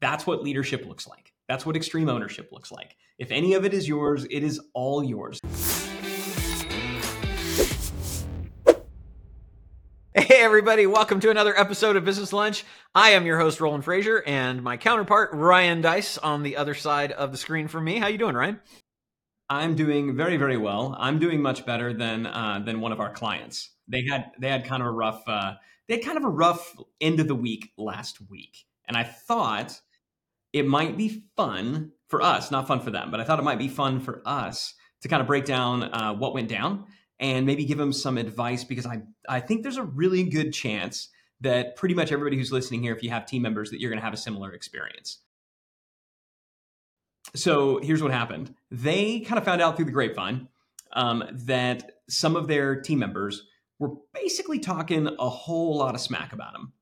That's what leadership looks like. That's what extreme ownership looks like. If any of it is yours, it is all yours. Hey, everybody, welcome to another episode of Business Lunch. I am your host, Roland Frasier, and my counterpart, Ryan Deiss, on the other side of the screen from me. How you doing, Ryan? I'm doing very, very well. I'm doing much better than uh, than one of our clients. They had they had kind of a rough uh, they had kind of a rough end of the week last week, and I thought it might be fun for us, not fun for them, but I thought it might be fun for us to kind of break down uh, what went down and maybe give them some advice because I I think there's a really good chance that pretty much everybody who's listening here, if you have team members, that you're going to have a similar experience. So here's what happened: they kind of found out through the grapevine um, that some of their team members were basically talking a whole lot of smack about them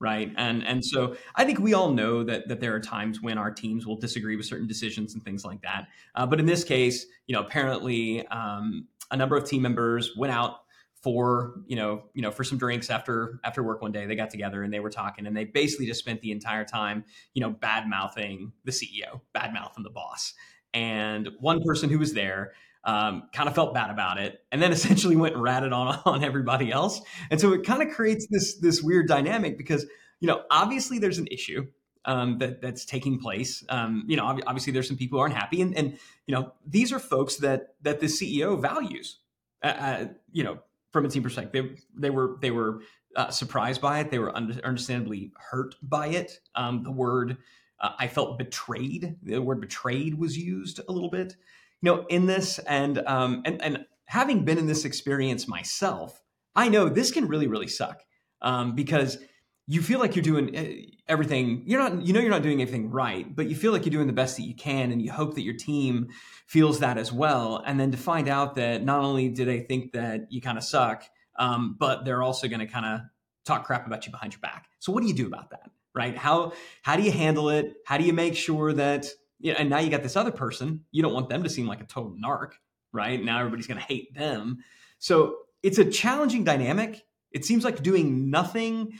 right? And and so i think we all know that that there are times when our teams will disagree with certain decisions and things like that. Uh, but in this case you know apparently um, a number of team members went out for you know you know for some drinks after after work one day. They got together and they were talking and they basically just spent the entire time you know bad mouthing the ceo bad mouthing the boss. And one person who was there um, kind of felt bad about it, and then essentially went and ratted on on everybody else. And so it kind of creates this this weird dynamic because you know obviously there's an issue um, that that's taking place. Um, you know, obviously there's some people who aren't happy, and and you know these are folks that that the CEO values. Uh, uh, you know, from a team perspective, they, they were they were uh, surprised by it. They were understandably hurt by it. Um, the word uh, I felt betrayed. The word betrayed was used a little bit you know, in this and um, and and having been in this experience myself, I know this can really really suck um, because you feel like you're doing eh, everything you're not you know you're not doing anything right but you feel like you're doing the best that you can and you hope that your team feels that as well. And then to find out that not only do they think that you kind of suck um, but they're also going to kind of talk crap about you behind your back. So what do you do about that right? How how do you handle it? How do you make sure that you know, and now you got this other person. You don't want them to seem like a total narc, right? Now everybody's going to hate them. So it's a challenging dynamic. It seems like doing nothing,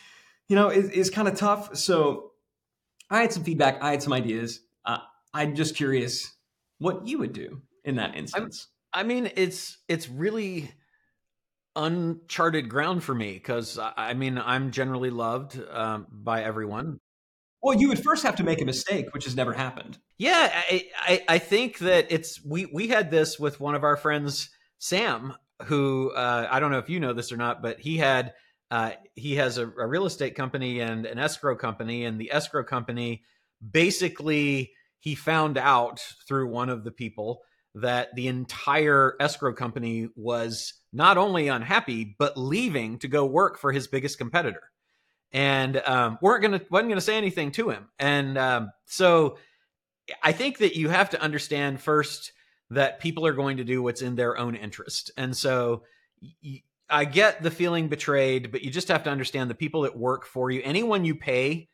you know, is, is kind of tough. So I had some feedback. I had some ideas. Uh, I'm just curious what you would do in that instance. I mean, it's it's really uncharted ground for me because I mean I'm generally loved um, by everyone. Well, you would first have to make a mistake, which has never happened. Yeah, I, I, I think that it's we we had this with one of our friends, Sam, who uh, I don't know if you know this or not, but he had uh, he has a, a real estate company and an escrow company, and the escrow company basically he found out through one of the people that the entire escrow company was not only unhappy but leaving to go work for his biggest competitor and um, weren't gonna wasn't gonna say anything to him. And um, so I think that you have to understand first that people are going to do what's in their own interest, and so. Y- I get the feeling betrayed, but you just have to understand the people that work for you, anyone you pay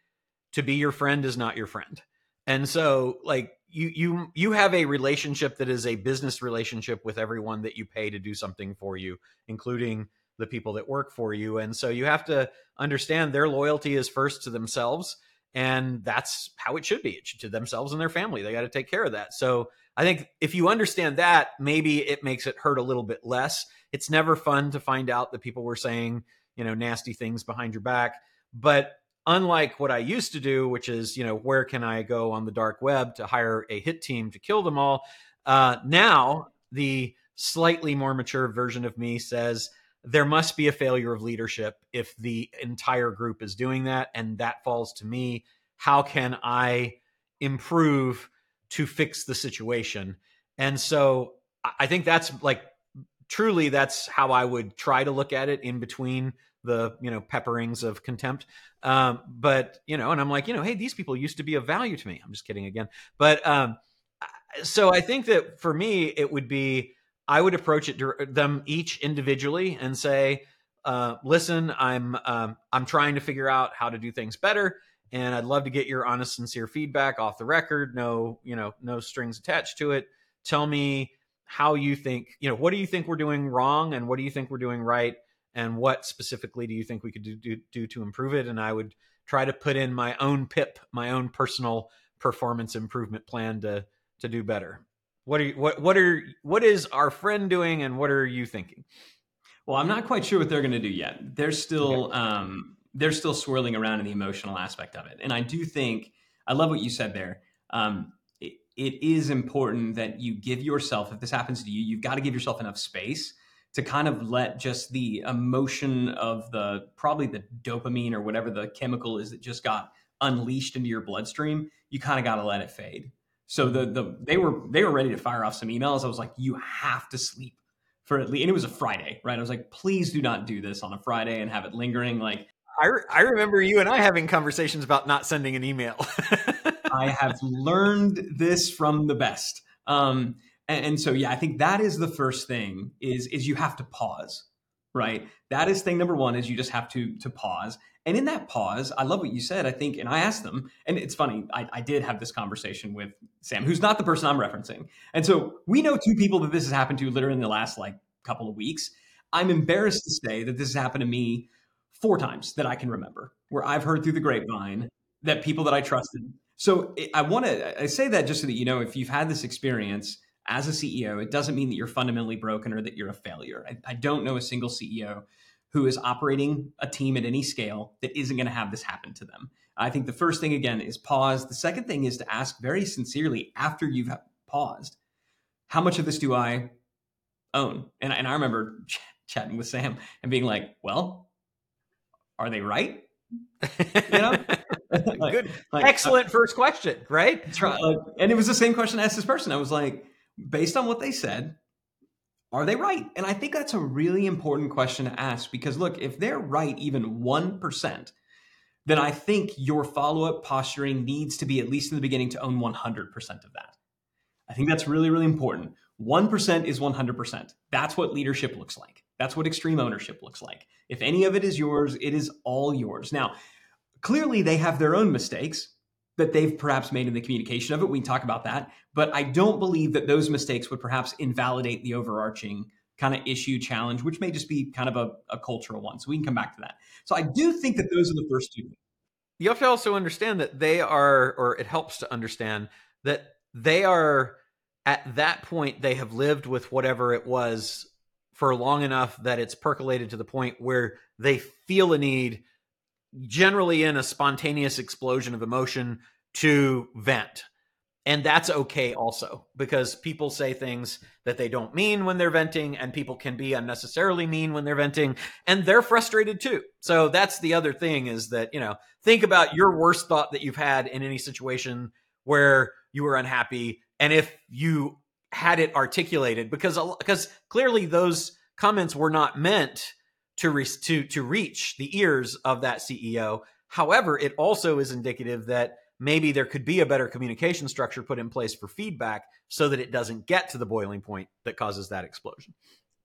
to be your friend is not your friend. And so like you you you have a relationship that is a business relationship with everyone that you pay to do something for you, including the people that work for you. And so you have to understand their loyalty is first to themselves. And that's how it should be it should, to themselves and their family. They got to take care of that. So I think if you understand that, maybe it makes it hurt a little bit less. It's never fun to find out that people were saying, you know, nasty things behind your back. But unlike what I used to do, which is, you know, where can I go on the dark web to hire a hit team to kill them all? Uh, now, the slightly more mature version of me says, there must be a failure of leadership if the entire group is doing that. And that falls to me how can i improve to fix the situation? And so i think that's like truly that's how i would try to look at it in between the you know pepperings of contempt. Um, but you know and i'm like you know hey these people used to be of value to me. I'm just kidding again. But um, so i think that for me it would be I would approach it them each individually and say, uh, "Listen, I'm um, I'm trying to figure out how to do things better, and I'd love to get your honest, sincere feedback off the record. No, you know, no strings attached to it. Tell me how you think. You know, what do you think we're doing wrong, and what do you think we're doing right, and what specifically do you think we could do do, do to improve it? And I would try to put in my own pip, my own personal performance improvement plan to to do better. What are you, what what are what is our friend doing, and what are you thinking? Well, I'm not quite sure what they're going to do yet. They're still okay. um, they're still swirling around in the emotional aspect of it, and I do think I love what you said there. Um, it, it is important that you give yourself, if this happens to you, you've got to give yourself enough space to kind of let just the emotion of the probably the dopamine or whatever the chemical is that just got unleashed into your bloodstream. You kind of got to let it fade. So the the they were they were ready to fire off some emails. I was like, you have to sleep for at least, and it was a Friday, right? I was like, please do not do this on a Friday and have it lingering. Like, I, I remember you and I having conversations about not sending an email. I have learned this from the best. Um, and, and so, yeah, I think that is the first thing is, is you have to pause, right? That is thing number one is you just have to, to pause. And in that pause, I love what you said. I think, and I asked them, and it's funny, I, I, did have this conversation with Sam, who's not the person I'm referencing. And so we know two people that this has happened to literally in the last like couple of weeks. I'm embarrassed to say that this has happened to me four times that I can remember, where I've heard through the grapevine that people that I trusted. So I want to, I say that just so that you know, if you've had this experience as a CEO, it doesn't mean that you're fundamentally broken or that you're a failure. I, I don't know a single CEO who is operating a team at any scale that isn't going to have this happen to them. I think the first thing, again, is pause. The second thing is to ask very sincerely after you've paused, how much of this do I own? And, and I remember ch- chatting with Sam and being like, well, are they right? you know? like, Good. Like, Excellent uh, first question, right? And it was the same question I asked this person. I was like, based on what they said, are they right? And I think that's a really important question to ask because look, if they're right even 1%, then I think your follow up posturing needs to be, at least in the beginning, to own 100% of that. I think that's really, really important. 1% is 100%. That's what leadership looks like. That's what extreme ownership looks like. If any of it is yours, it is all yours. Now, clearly they have their own mistakes that they've perhaps made in the communication of it. We can talk about that. But I don't believe that those mistakes would perhaps invalidate the overarching kind of issue challenge, which may just be kind of a, a cultural one. So we can come back to that. So I do think that those are the first two. You have to also understand that they are, or it helps to understand that they are at that point, they have lived with whatever it was for long enough that it's percolated to the point where they feel a need generally in a spontaneous explosion of emotion to vent. And that's okay also because people say things that they don't mean when they're venting, and people can be unnecessarily mean when they're venting, and they're frustrated too. So that's the other thing is that, you know, think about your worst thought that you've had in any situation where you were unhappy. And if you had it articulated, because, because clearly those comments were not meant to re- to to reach the ears of that CEO. However, it also is indicative that maybe there could be a better communication structure put in place for feedback so that it doesn't get to the boiling point that causes that explosion.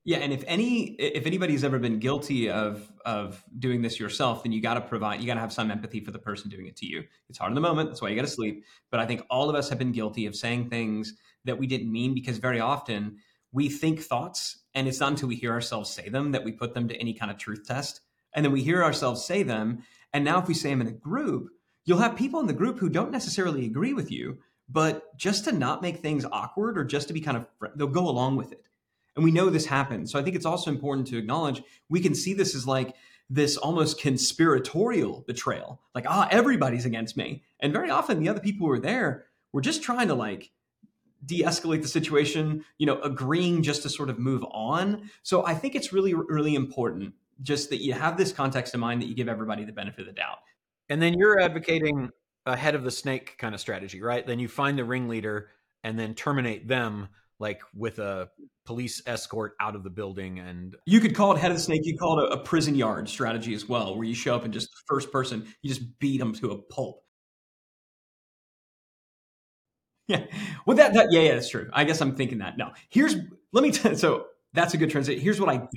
Yeah, and if any if anybody's ever been guilty of of doing this yourself, then you got to provide you got to have some empathy for the person doing it to you. It's hard in the moment, that's why you got to sleep, but I think all of us have been guilty of saying things that we didn't mean because very often we think thoughts and it's not until we hear ourselves say them that we put them to any kind of truth test. And then we hear ourselves say them. And now, if we say them in a group, you'll have people in the group who don't necessarily agree with you, but just to not make things awkward or just to be kind of, they'll go along with it. And we know this happens. So I think it's also important to acknowledge we can see this as like this almost conspiratorial betrayal. Like, ah, everybody's against me. And very often the other people who are there were just trying to like de-escalate the situation you know agreeing just to sort of move on. So i think it's really really important just that you have this context in mind that you give everybody the benefit of the doubt. And then you're advocating a head of the snake kind of strategy right? Then you find the ringleader and then terminate them like with a police escort out of the building and you could call it head of the snake. You call it a, a prison yard strategy as well where you show up and just the first person you just beat them to a pulp yeah. Well, that, that yeah, yeah, that's true. I guess I'm thinking that. No, here's let me tell. So that's a good transition. Here's what I don't.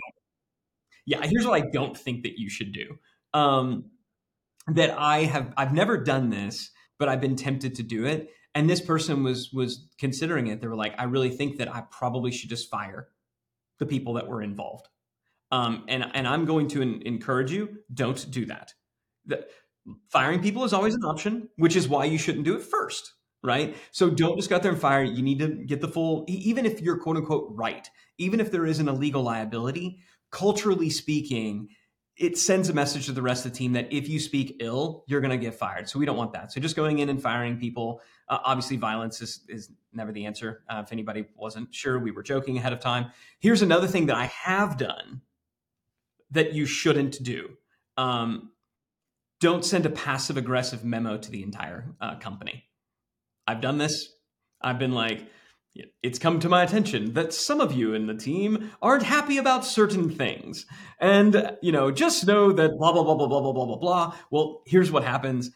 Yeah, here's what I don't think that you should do. Um, that I have I've never done this, but I've been tempted to do it. And this person was was considering it. They were like, I really think that I probably should just fire the people that were involved. Um, and and I'm going to encourage you, don't do that. The, firing people is always an option, which is why you shouldn't do it first, right? So don't just go out there and fire. You need to get the full, even if you're quote unquote right, even if there isn't a legal liability, culturally speaking, it sends a message to the rest of the team that if you speak ill, you're going to get fired. So we don't want that. So just going in and firing people, uh, obviously, violence is, is never the answer. Uh, if anybody wasn't sure, we were joking ahead of time. Here's another thing that I have done that you shouldn't do. Um, don't send a passive aggressive memo to the entire uh, company. I've done this. I've been like, it's come to my attention that some of you in the team aren't happy about certain things. And, you know, just know that blah, blah, blah, blah, blah, blah, blah, blah, blah. Well, here's what happens.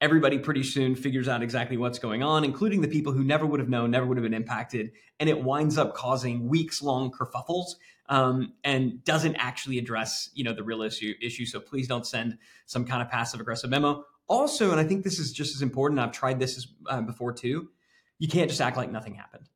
Everybody pretty soon figures out exactly what's going on, including the people who never would have known, never would have been impacted. And it winds up causing weeks long kerfuffles um, and doesn't actually address, you know, the real issue, issue. So please don't send some kind of passive aggressive memo. Also, and I think this is just as important, I've tried this as, uh, before too, you can't just act like nothing happened.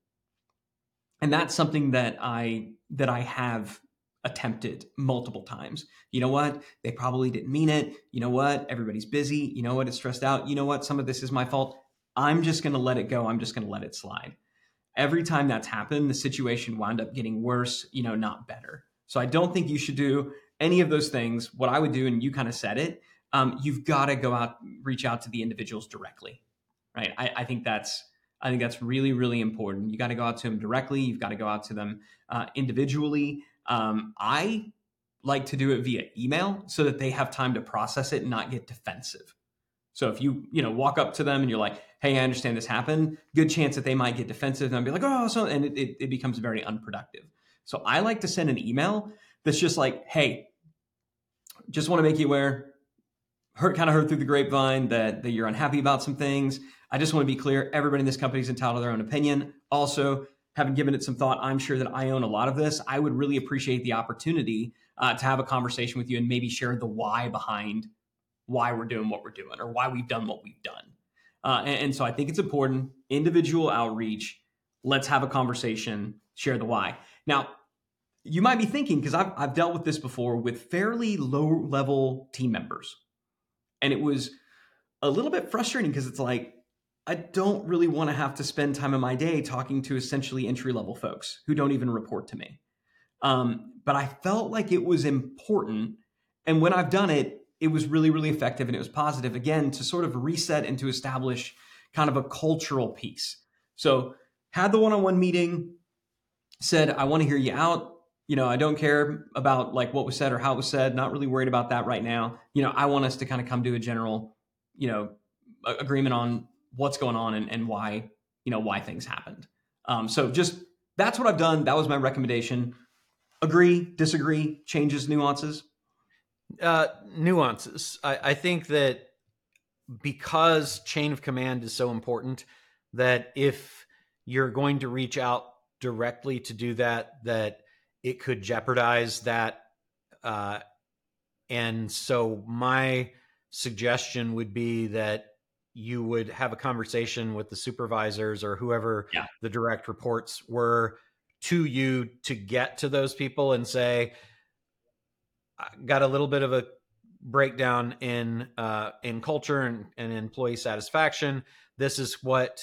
And that's something that i that i have attempted multiple times. You know what? They probably didn't mean it. You know what? Everybody's busy. You know what? It's stressed out. You know what? Some of this is my fault. I'm just going to let it go. I'm just going to let it slide. Every time that's happened the situation wound up getting worse you know not better. So i don't think you should do any of those things. What i would do and you kind of said it um, you've got to go out reach out to the individuals directly right I, I think that's I think that's really, really important. You got to go out to them directly. You've got to go out to them uh, individually. Um, I like to do it via email so that they have time to process it and not get defensive. So if you you know walk up to them and you're like, "Hey, I understand this happened," good chance that they might get defensive and be like, "Oh," so and it, it, it becomes very unproductive. So I like to send an email that's just like, "Hey, just want to make you aware heard kind of heard through the grapevine that, that you're unhappy about some things. I just want to be clear everybody in this company is entitled to their own opinion. Also, having given it some thought, I'm sure that I own a lot of this. I would really appreciate the opportunity uh, to have a conversation with you and maybe share the why behind why we're doing what we're doing or why we've done what we've done. Uh, and, and so I think it's important individual outreach. Let's have a conversation, share the why. Now, you might be thinking, because I've, I've dealt with this before with fairly low level team members and it was a little bit frustrating because it's like, I don't really want to have to spend time in my day talking to essentially entry level folks who don't even report to me. Um, but I felt like it was important. And when I've done it, it was really, really effective and it was positive again to sort of reset and to establish kind of a cultural piece. So, had the one on one meeting, said, I want to hear you out you know, I don't care about like what was said or how it was said. Not really worried about that right now. You know, I want us to kind of come to a general, you know, agreement on what's going on and, and why, you know, why things happened. Um, so just that's what I've done. That was my recommendation. Agree, disagree, changes, nuances. Uh, nuances. I, I think that because chain of command is so important, that if you're going to reach out directly to do that, that it could jeopardize that. Uh, and so my suggestion would be that you would have a conversation with the supervisors or whoever yeah. the direct reports were to you to get to those people and say, I got a little bit of a breakdown in uh, in culture and, and employee satisfaction. This is what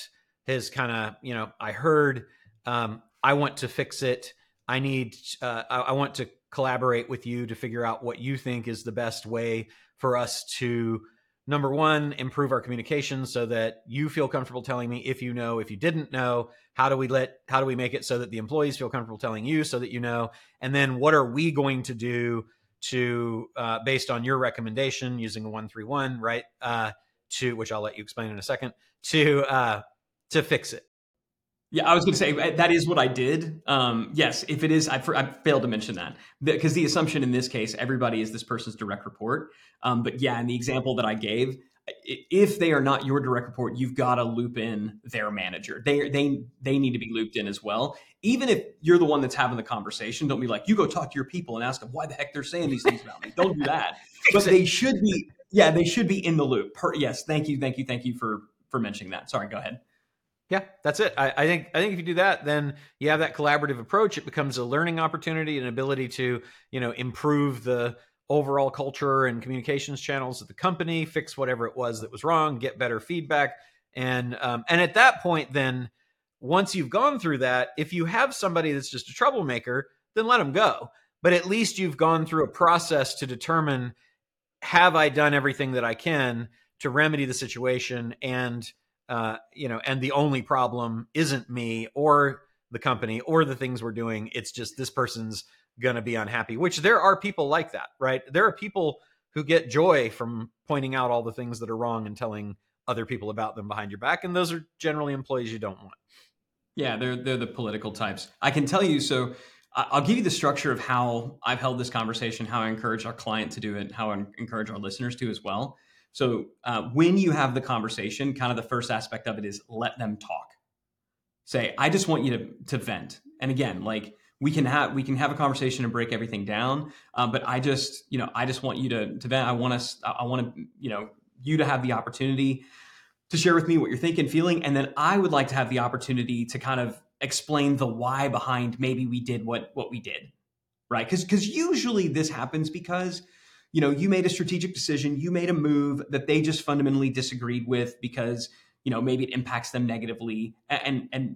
has kind of you know I heard. Um, I want to fix it. I need, uh, I, I want to collaborate with you to figure out what you think is the best way for us to number one improve our communication so that you feel comfortable telling me if you know if you didn't know. How do we let how do we make it so that the employees feel comfortable telling you so that you know? And then what are we going to do to uh, based on your recommendation using a 131 right uh, to which i'll let you explain in a second to uh, to fix it yeah, I was going to say that is what I did. Um, yes, if it is, I, I, failed to mention that because the assumption in this case, everybody is this person's direct report. Um, but yeah, in the example that I gave, if they are not your direct report, you've got to loop in their manager. They they they need to be looped in as well. Even if you're the one that's having the conversation, don't be like you go talk to your people and ask them why the heck they're saying these things about me. Don't do that. but they should be. Yeah, they should be in the loop. Per, yes, thank you, thank you, thank you for for mentioning that. Sorry, go ahead. Yeah, that's it. I, I, think I think if you do that, then you have that collaborative approach. It becomes a learning opportunity, an ability to you know improve the overall culture and communications channels at the company, fix whatever it was that was wrong, get better feedback, and um, and at that point, then once you've gone through that, if you have somebody that's just a troublemaker, then let them go. But at least you've gone through a process to determine have I done everything that I can to remedy the situation and uh, you know, and the only problem isn't me or the company or the things we're doing. It's just this person's going to be unhappy, which there are people like that, right? There are people who get joy from pointing out all the things that are wrong and telling other people about them behind your back. And those are generally employees you don't want. Yeah, they're, they're the political types. I can tell you, so I'll give you the structure of how I've held this conversation, how I encourage our client to do it, how I encourage our listeners to as well. So uh, when you have the conversation, kind of the first aspect of it is let them talk. Say, I just want you to to vent. And again, like we can have we can have a conversation and break everything down. Uh, but I just you know I just want you to to vent. I want us I want to you know you to have the opportunity to share with me what you're thinking, feeling, and then I would like to have the opportunity to kind of explain the why behind maybe we did what what we did, right? Because because usually this happens because you know, you made a strategic decision, you made a move that they just fundamentally disagreed with because, you know, maybe it impacts them negatively. And and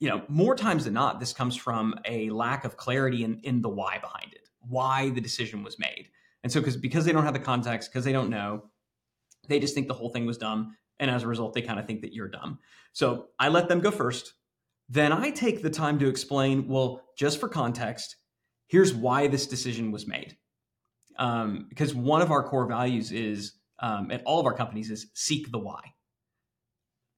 you know, more times than not, this comes from a lack of clarity in, in the why behind it, why the decision was made. And so because because they don't have the context, because they don't know, they just think the whole thing was dumb. And as a result, they kind of think that you're dumb. So I let them go first. Then I take the time to explain, well, just for context, here's why this decision was made um, because one of our core values is um, at all of our companies is seek the why.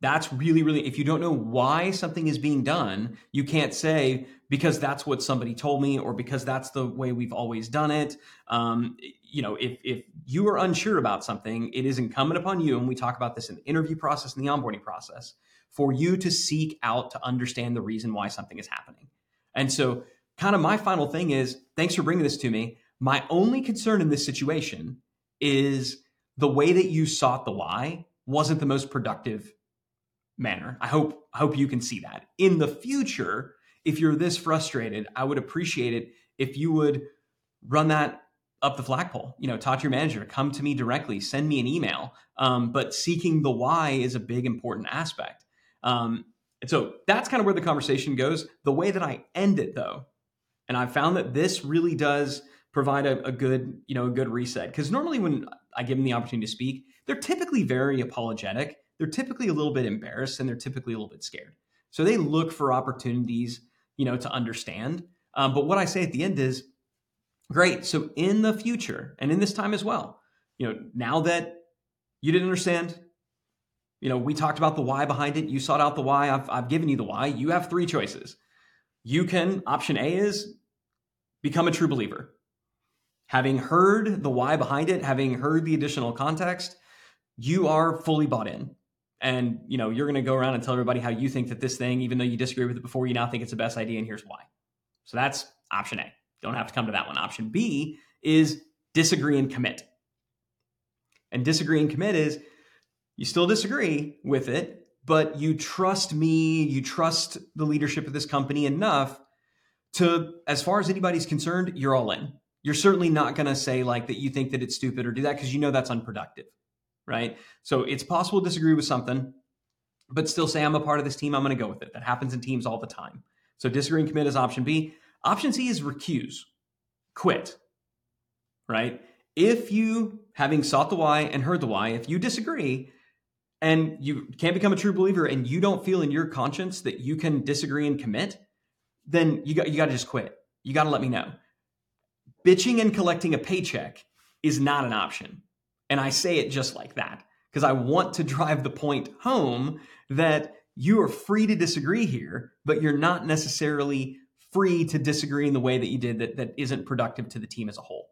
That's really, really, if you don't know why something is being done, you can't say because that's what somebody told me or because that's the way we've always done it. Um, you know, if, if you are unsure about something, it is incumbent upon you, and we talk about this in the interview process and the onboarding process, for you to seek out to understand the reason why something is happening. And so, kind of my final thing is thanks for bringing this to me. My only concern in this situation is the way that you sought the why wasn't the most productive manner. I hope I hope you can see that. In the future, if you're this frustrated, I would appreciate it if you would run that up the flagpole. You know, talk to your manager, come to me directly, send me an email. Um, but seeking the why is a big important aspect. Um, and so that's kind of where the conversation goes. The way that I end it, though, and I've found that this really does provide a, a good, you know, a good reset. Because normally when I give them the opportunity to speak, they're typically very apologetic. They're typically a little bit embarrassed and they're typically a little bit scared. So they look for opportunities, you know, to understand. Um, but what I say at the end is, great. So in the future and in this time as well, you know, now that you didn't understand, you know, we talked about the why behind it. You sought out the why. I've, I've given you the why. You have three choices. You can, option A is become a true believer having heard the why behind it, having heard the additional context, you are fully bought in. And you know, you're going to go around and tell everybody how you think that this thing, even though you disagree with it before, you now think it's the best idea, and here's why. So that's option A. Don't have to come to that one. Option B is disagree and commit. And disagree and commit is you still disagree with it, but you trust me, you trust the leadership of this company enough to, as far as anybody's concerned, you're all in you're certainly not going to say like that you think that it's stupid or do that because you know that's unproductive right? So it's possible to disagree with something but still say i'm a part of this team i'm going to go with it. That happens in teams all the time. So disagree and commit is option b. Option c is recuse quit right? If you having sought the why and heard the why if you disagree and you can't become a true believer and you don't feel in your conscience that you can disagree and commit then you got you got to just quit. You got to let me know bitching and collecting a paycheck is not an option. And I say it just like that because I want to drive the point home that you are free to disagree here, but you're not necessarily free to disagree in the way that you did that, that isn't productive to the team as a whole.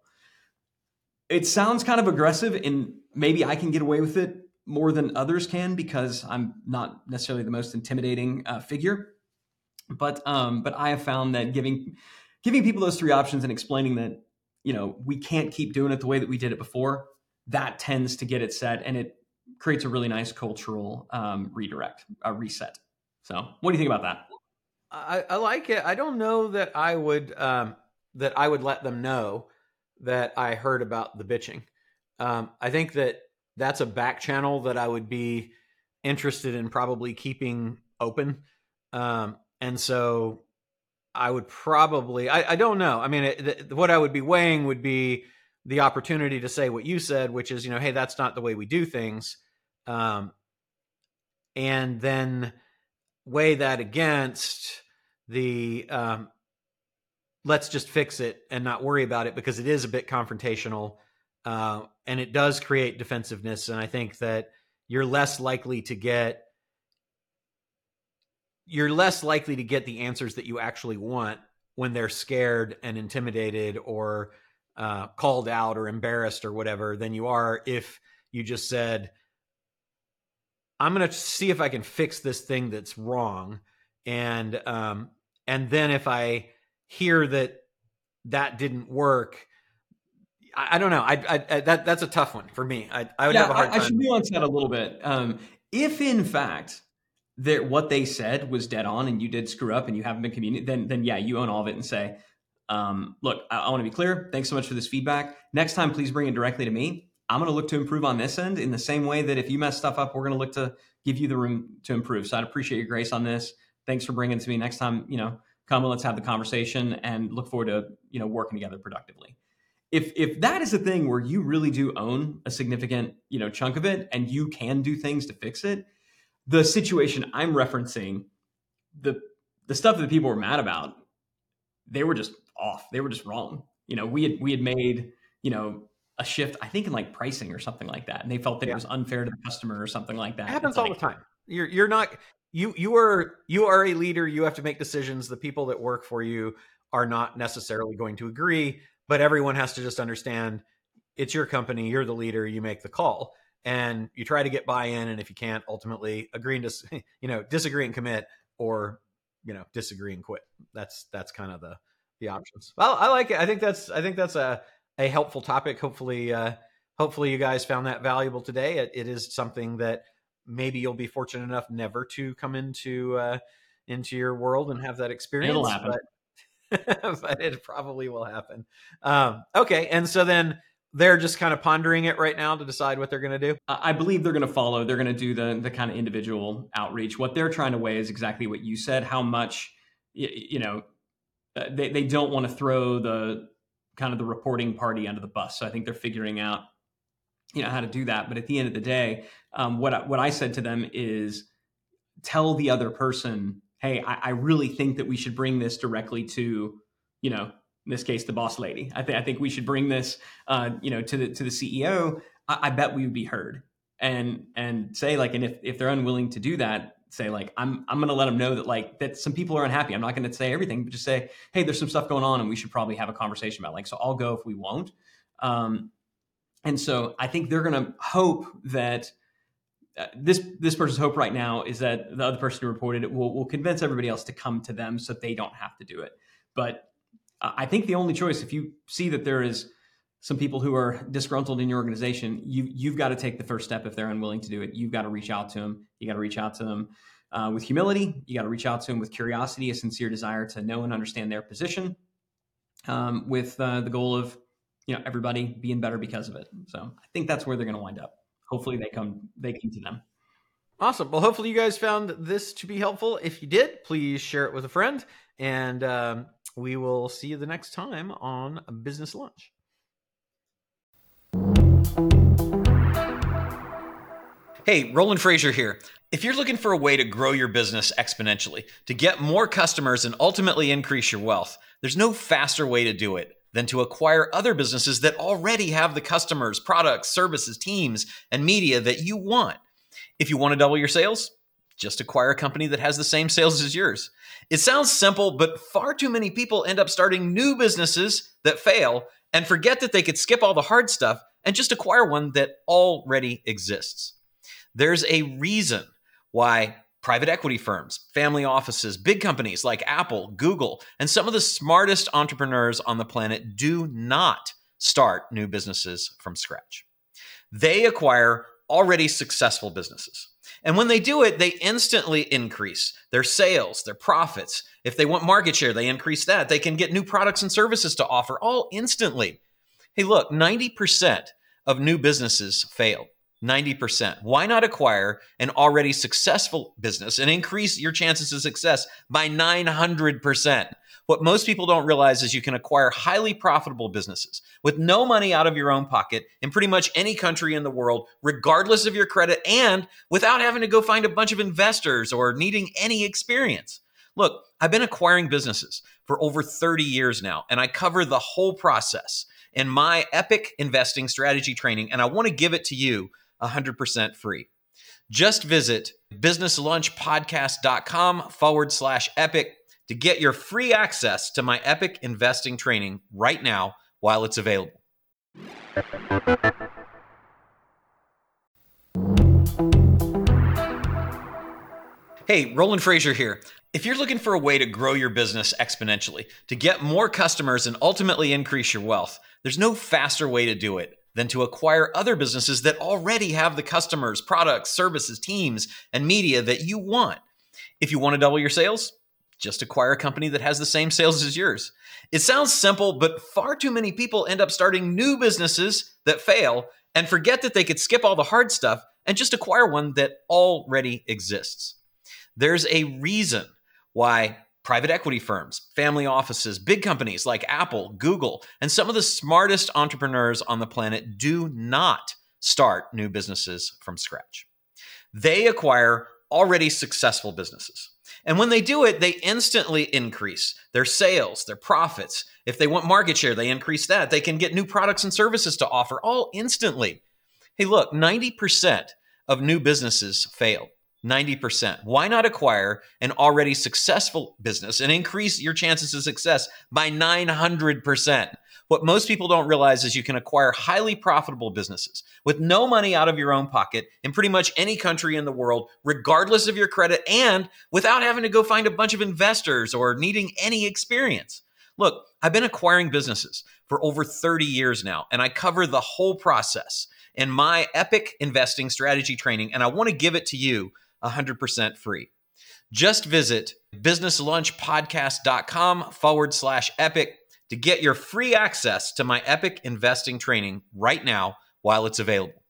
It sounds kind of aggressive, and maybe I can get away with it more than others can because I'm not necessarily the most intimidating uh, figure. But um, but I have found that giving giving people those three options and explaining that you know we can't keep doing it the way that we did it before that tends to get it set and it creates a really nice cultural um, redirect a reset so what do you think about that I, I like it i don't know that i would um, that i would let them know that I heard about the bitching. Um, I think that that's a back channel that I would be interested in probably keeping open. Um, and so I would probably, I, I don't know. I mean, it, what I would be weighing would be the opportunity to say what you said, which is, you know, hey, that's not the way we do things. Um, and then weigh that against the um, let's just fix it and not worry about it because it is a bit confrontational uh, and it does create defensiveness. And I think that you're less likely to get you're less likely to get the answers that you actually want when they're scared and intimidated or uh, called out or embarrassed or whatever than you are if you just said, "I'm going to see if I can fix this thing that's wrong," and um, and then if I hear that that didn't work, I, I don't know. I, I, I, that that's a tough one for me. I, I would yeah, have a hard time. I should nuance that a little bit. Um, if in fact that what they said was dead on and you did screw up and you haven't been communicating, then then yeah, you own all of it and say, um, look, I, I want to be clear. Thanks so much for this feedback. Next time, please bring it directly to me. I'm going to look to improve on this end in the same way that if you mess stuff up, we're going to look to give you the room to improve. So I'd appreciate your grace on this. Thanks for bringing it to me. Next time, you know, come and let's have the conversation and look forward to you know working together productively if if that is a thing where you really do own a significant you know chunk of it and you can do things to fix it the situation i'm referencing the the stuff that people were mad about they were just off. They were just wrong. You know we had we had made you know a shift i think in like pricing or something like that and they felt that yeah. it was unfair to the customer or something like that. It happens all the time. You're you're not you you are you are a leader. You have to make decisions. The people that work for you are not necessarily going to agree but everyone has to just understand it's your company. You're the leader. You make the call and you try to get buy-in and if you can't ultimately agree and dis- you know disagree and commit or you know disagree and quit that's that's kind of the the options well i like it i think that's i think that's a a helpful topic hopefully uh hopefully you guys found that valuable today it, it is something that maybe you'll be fortunate enough never to come into uh, into your world and have that experience. It'll happen. But, but it probably will happen. Um, okay, and so then they're just kind of pondering it right now to decide what they're going to do. I believe they're going to follow. They're going to do the the kind of individual outreach. What they're trying to weigh is exactly what you said. How much, you know, uh, they they don't want to throw the kind of the reporting party under the bus. So I think they're figuring out you know how to do that. But at the end of the day, um, what I, what I said to them is tell the other person, hey, I, I, really think that we should bring this directly to, you know, in this case, the boss lady. I think I think we should bring this, uh, you know, to the to the CEO. I, I bet we would be heard, and and say like, and if if they're unwilling to do that, say like i'm i'm going to let them know that like that some people are unhappy i'm not going to say everything but just say hey there's some stuff going on and we should probably have a conversation about like so i'll go if we won't um, and so I think they're going to hope that uh, this this person's hope right now is that the other person who reported it will will convince everybody else to come to them so they don't have to do it. But I think the only choice, if you see that there is some people who are disgruntled in your organization, you you've got to take the first step if they're unwilling to do it. You've got to reach out to them. You got to reach out to them uh, with humility. You got to reach out to them with curiosity, a sincere desire to know and understand their position, um, with uh, the goal of you know everybody being better because of it. So I think that's where they're going to wind up. Hopefully they come they come to them. Awesome. Well, hopefully you guys found this to be helpful. If you did, please share it with a friend, and um, we will see you the next time on Business Lunch. Hey, Roland Frasier here. If you're looking for a way to grow your business exponentially, to get more customers and ultimately increase your wealth, there's no faster way to do it than to acquire other businesses that already have the customers, products, services, teams, and media that you want. If you want to double your sales, just acquire a company that has the same sales as yours. It sounds simple, but far too many people end up starting new businesses that fail and forget that they could skip all the hard stuff and just acquire one that already exists. There's a reason why private equity firms, family offices, big companies like Apple, Google, and some of the smartest entrepreneurs on the planet do not start new businesses from scratch. They acquire already successful businesses. And when they do it, they instantly increase their sales, their profits. If they want market share, they increase that. They can get new products and services to offer all instantly. Hey, look, 90% of new businesses fail. 90%. Why not acquire an already successful business and increase your chances of success by 900%? What most people don't realize is you can acquire highly profitable businesses with no money out of your own pocket in pretty much any country in the world, regardless of your credit, and without having to go find a bunch of investors or needing any experience. Look, I've been acquiring businesses for over 30 years now, and I cover the whole process in my epic investing strategy training, and I want to give it to you 100% free. Just visit businesslunchpodcast.com forward slash epic to get your free access to my epic investing training right now while it's available. Hey, Roland Frasier here. If you're looking for a way to grow your business exponentially, to get more customers and ultimately increase your wealth, there's no faster way to do it than to acquire other businesses that already have the customers, products, services, teams, and media that you want. If you want to double your sales, just acquire a company that has the same sales as yours. It sounds simple, but far too many people end up starting new businesses that fail and forget that they could skip all the hard stuff and just acquire one that already exists. There's a reason why private equity firms, family offices, big companies like Apple, Google, and some of the smartest entrepreneurs on the planet do not start new businesses from scratch. They acquire already successful businesses. And when they do it, they instantly increase their sales, their profits. If they want market share, they increase that. They can get new products and services to offer all instantly. Hey, look, 90% of new businesses fail. 90%. Why not acquire an already successful business and increase your chances of success by 900%? What most people don't realize is you can acquire highly profitable businesses with no money out of your own pocket in pretty much any country in the world, regardless of your credit, and without having to go find a bunch of investors or needing any experience. Look, I've been acquiring businesses for over 30 years now, and I cover the whole process in my epic investing strategy training, and I want to give it to you 100% free. Just visit businesslunchpodcast.com forward slash epic to get your free access to my epic investing training right now while it's available.